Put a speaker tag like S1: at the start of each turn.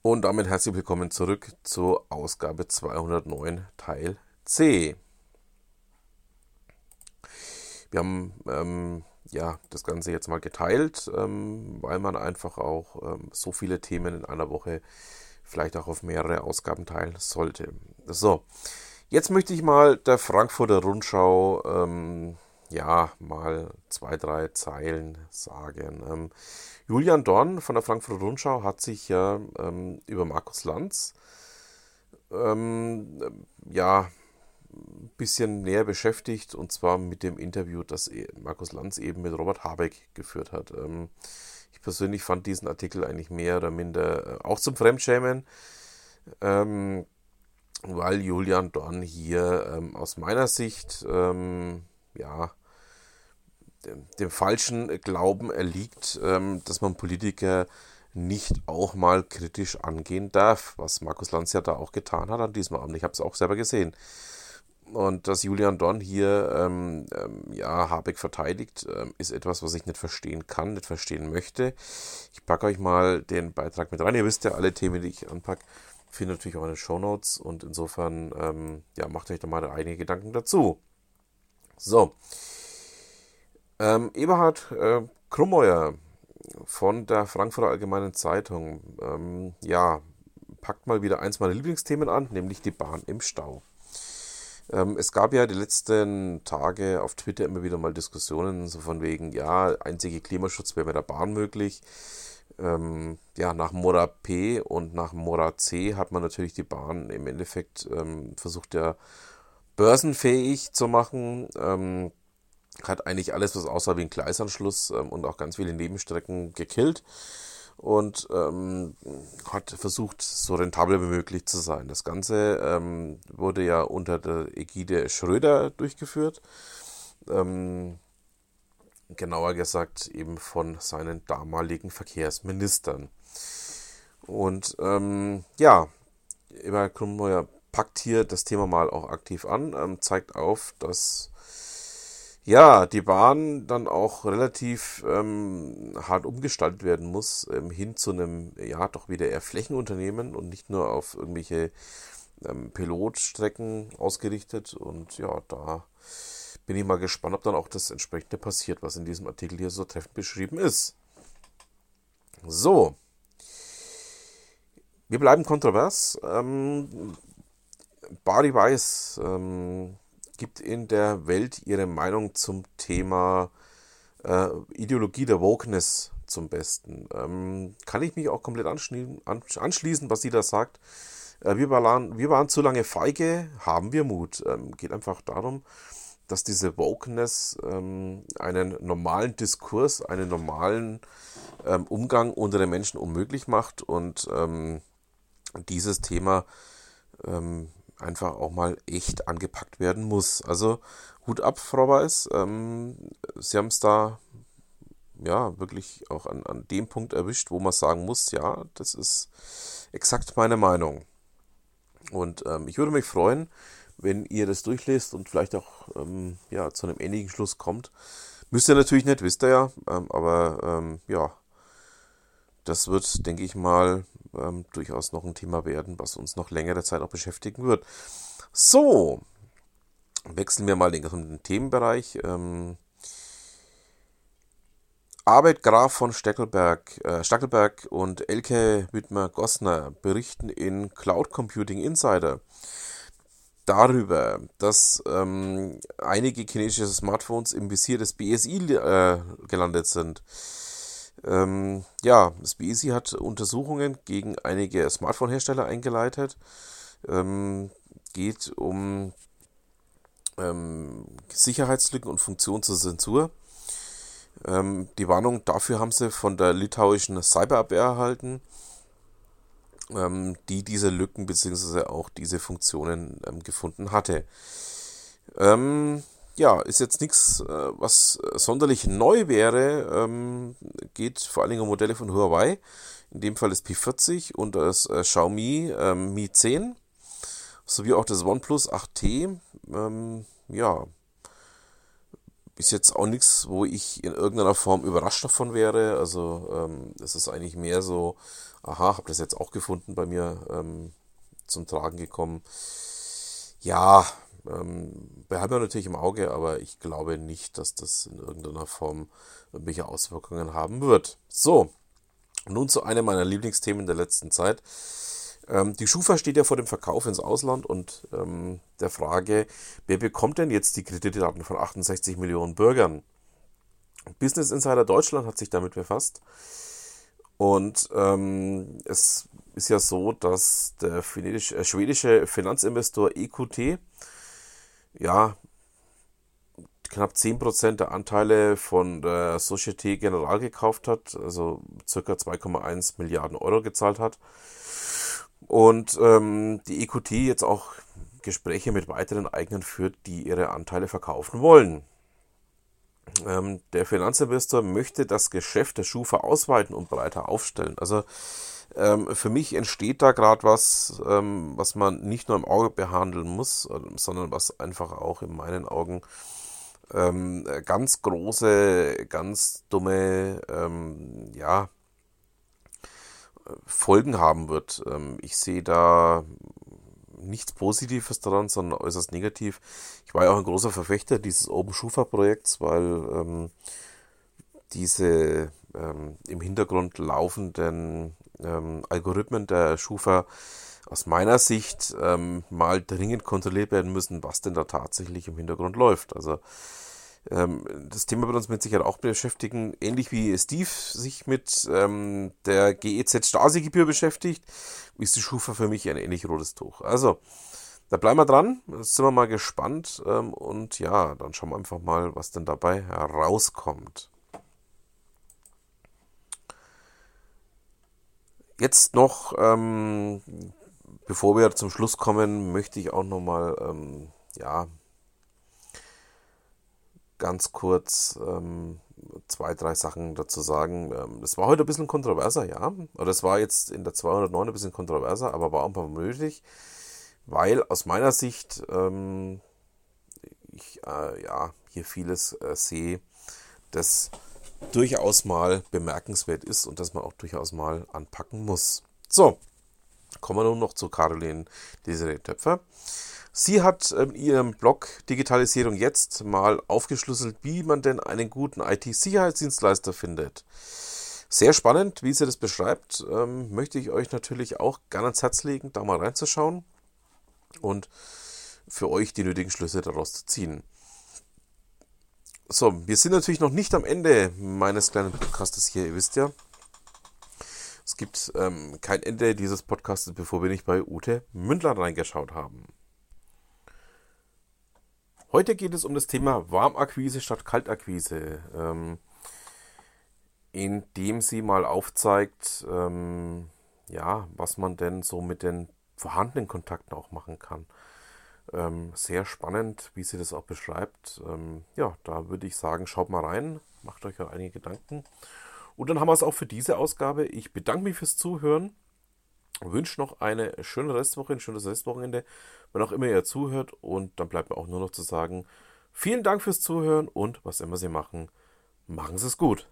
S1: Und damit herzlich willkommen zurück zur Ausgabe 209 Teil C. Wir haben ähm, ja das Ganze jetzt mal geteilt, ähm, weil man einfach auch ähm, so viele Themen in einer Woche vielleicht auch auf mehrere Ausgaben teilen sollte. So, jetzt möchte ich mal der Frankfurter Rundschau ähm, ja mal zwei, drei Zeilen sagen. Ähm, Julian Dorn von der Frankfurter Rundschau hat sich ja ähm, über Markus Lanz ähm, ja ein bisschen näher beschäftigt und zwar mit dem Interview, das e, Markus Lanz eben mit Robert Habeck geführt hat. Ähm, ich persönlich fand diesen Artikel eigentlich mehr oder minder äh, auch zum Fremdschämen, ähm, weil Julian Dorn hier ähm, aus meiner Sicht ähm, ja dem, falschen Glauben erliegt, ähm, dass man Politiker nicht auch mal kritisch angehen darf, was Markus Lanz ja da auch getan hat an diesem Abend. Ich habe es auch selber gesehen. Und dass Julian Dorn hier ähm, ähm, ja, Habeck verteidigt, ähm, ist etwas, was ich nicht verstehen kann, nicht verstehen möchte. Ich packe euch mal den Beitrag mit rein. Ihr wisst ja, alle Themen, die ich anpacke, findet natürlich auch in den Show Notes und insofern ähm, ja, macht euch da mal einige Gedanken dazu. So, ähm, Eberhard äh, Krummeuer von der Frankfurter Allgemeinen Zeitung, ähm, ja, packt mal wieder eins meiner Lieblingsthemen an, nämlich die Bahn im Stau. Ähm, es gab ja die letzten Tage auf Twitter immer wieder mal Diskussionen, so von wegen, ja, einzige Klimaschutz wäre mit der Bahn möglich. Ähm, ja, nach Mora P und nach Mora C hat man natürlich die Bahn im Endeffekt ähm, versucht, ja börsenfähig zu machen. Hat eigentlich alles, was aussah wie ein Gleisanschluss ähm, und auch ganz viele Nebenstrecken gekillt und ähm, hat versucht, so rentabel wie möglich zu sein. Das Ganze ähm, wurde ja unter der Ägide Schröder durchgeführt. Ähm, genauer gesagt eben von seinen damaligen Verkehrsministern. Und ähm, ja, Eberhard Krummeuer packt hier das Thema mal auch aktiv an, ähm, zeigt auf, dass ja, die Bahn dann auch relativ ähm, hart umgestaltet werden muss, ähm, hin zu einem, ja, doch wieder eher Flächenunternehmen und nicht nur auf irgendwelche ähm, Pilotstrecken ausgerichtet. Und ja, da bin ich mal gespannt, ob dann auch das entsprechende passiert, was in diesem Artikel hier so treffend beschrieben ist. So. Wir bleiben kontrovers. Ähm, Bari Weiß ähm, gibt in der Welt ihre Meinung zum Thema äh, Ideologie der Wokeness zum Besten. Ähm, kann ich mich auch komplett anschließen, anschließen was sie da sagt. Äh, wir, waren, wir waren zu lange feige, haben wir Mut. Ähm, geht einfach darum, dass diese Wokeness ähm, einen normalen Diskurs, einen normalen ähm, Umgang unter den Menschen unmöglich macht und ähm, dieses Thema ähm, einfach auch mal echt angepackt werden muss. Also Hut ab, Frau Weiß. Ähm, Sie haben es da ja wirklich auch an, an dem Punkt erwischt, wo man sagen muss, ja, das ist exakt meine Meinung. Und ähm, ich würde mich freuen, wenn ihr das durchlest und vielleicht auch ähm, ja, zu einem ähnlichen Schluss kommt. Müsst ihr natürlich nicht, wisst ihr ja, ähm, aber ähm, ja, das wird, denke ich mal, ähm, durchaus noch ein Thema werden, was uns noch längere Zeit auch beschäftigen wird. So, wechseln wir mal den gesamten Themenbereich. Ähm, Arbeit Graf von Steckelberg, äh, Stackelberg und Elke Wittmer-Gossner berichten in Cloud Computing Insider darüber, dass ähm, einige chinesische Smartphones im Visier des BSI äh, gelandet sind. Ähm, ja, BSI hat Untersuchungen gegen einige Smartphone-Hersteller eingeleitet. Ähm, geht um ähm, Sicherheitslücken und Funktionen zur Zensur. Ähm, die Warnung dafür haben sie von der litauischen Cyberabwehr erhalten, ähm, die diese Lücken bzw. auch diese Funktionen ähm, gefunden hatte. Ähm, ja, ist jetzt nichts, äh, was sonderlich neu wäre. Ähm, geht vor allen Dingen um Modelle von Huawei. In dem Fall das P40 und das äh, Xiaomi ähm, Mi 10 sowie auch das OnePlus 8T. Ähm, ja, ist jetzt auch nichts, wo ich in irgendeiner Form überrascht davon wäre. Also es ist eigentlich mehr so, aha, habe das jetzt auch gefunden bei mir zum Tragen gekommen. Ja, ähm, behalten wir natürlich im Auge, aber ich glaube nicht, dass das in irgendeiner Form irgendwelche Auswirkungen haben wird. So, nun zu einem meiner Lieblingsthemen der letzten Zeit. Ähm, die Schufa steht ja vor dem Verkauf ins Ausland und ähm, der Frage, wer bekommt denn jetzt die Kreditdaten von 68 Millionen Bürgern? Business Insider Deutschland hat sich damit befasst. Und ähm, es ist ja so, dass der äh, schwedische Finanzinvestor EQT ja knapp 10% der Anteile von der Societe Generale gekauft hat, also ca. 2,1 Milliarden Euro gezahlt hat. Und ähm, die EQT jetzt auch Gespräche mit weiteren Eignern führt, die ihre Anteile verkaufen wollen. Ähm, der Finanzinvestor möchte das Geschäft der Schufa ausweiten und breiter aufstellen. Also ähm, für mich entsteht da gerade was, ähm, was man nicht nur im Auge behandeln muss, sondern was einfach auch in meinen Augen ähm, ganz große, ganz dumme, ähm, ja, Folgen haben wird. Ähm, ich sehe da nichts Positives daran, sondern äußerst negativ. Ich war ja auch ein großer Verfechter dieses Open Schufa Projekts, weil ähm, diese ähm, im Hintergrund laufenden ähm, Algorithmen der Schufa aus meiner Sicht ähm, mal dringend kontrolliert werden müssen, was denn da tatsächlich im Hintergrund läuft. Also ähm, das Thema wird uns mit Sicherheit auch beschäftigen, ähnlich wie Steve sich mit ähm, der GEZ-Stasi-Gebühr beschäftigt, ist die Schufa für mich ein ähnlich rotes Tuch. Also, da bleiben wir dran, jetzt sind wir mal gespannt ähm, und ja, dann schauen wir einfach mal, was denn dabei herauskommt. Jetzt noch, ähm, bevor wir zum Schluss kommen, möchte ich auch nochmal, ähm, ja, ganz kurz ähm, zwei, drei Sachen dazu sagen. Ähm, das war heute ein bisschen kontroverser, ja. Oder es war jetzt in der 209 ein bisschen kontroverser, aber war auch mal möglich, weil aus meiner Sicht ähm, ich äh, ja hier vieles äh, sehe, das durchaus mal bemerkenswert ist und das man auch durchaus mal anpacken muss. So, kommen wir nun noch zu Caroline Desiree Töpfer. Sie hat in ähm, ihrem Blog Digitalisierung jetzt mal aufgeschlüsselt, wie man denn einen guten IT-Sicherheitsdienstleister findet. Sehr spannend, wie sie das beschreibt. Ähm, möchte ich euch natürlich auch gerne ans Herz legen, da mal reinzuschauen und für euch die nötigen Schlüsse daraus zu ziehen. So, wir sind natürlich noch nicht am Ende meines kleinen Podcastes hier, ihr wisst ja. Es gibt ähm, kein Ende dieses Podcasts, bevor wir nicht bei Ute Mündler reingeschaut haben. Heute geht es um das Thema Warmakquise statt Kaltakquise, ähm, indem sie mal aufzeigt, ähm, ja, was man denn so mit den vorhandenen Kontakten auch machen kann. Ähm, sehr spannend, wie sie das auch beschreibt. Ähm, ja, da würde ich sagen, schaut mal rein, macht euch ja einige Gedanken. Und dann haben wir es auch für diese Ausgabe. Ich bedanke mich fürs Zuhören wünsche noch eine schöne Restwoche, ein schönes Restwochenende, wenn auch immer ihr zuhört. Und dann bleibt mir auch nur noch zu sagen, vielen Dank fürs Zuhören und was immer Sie machen, machen Sie es gut.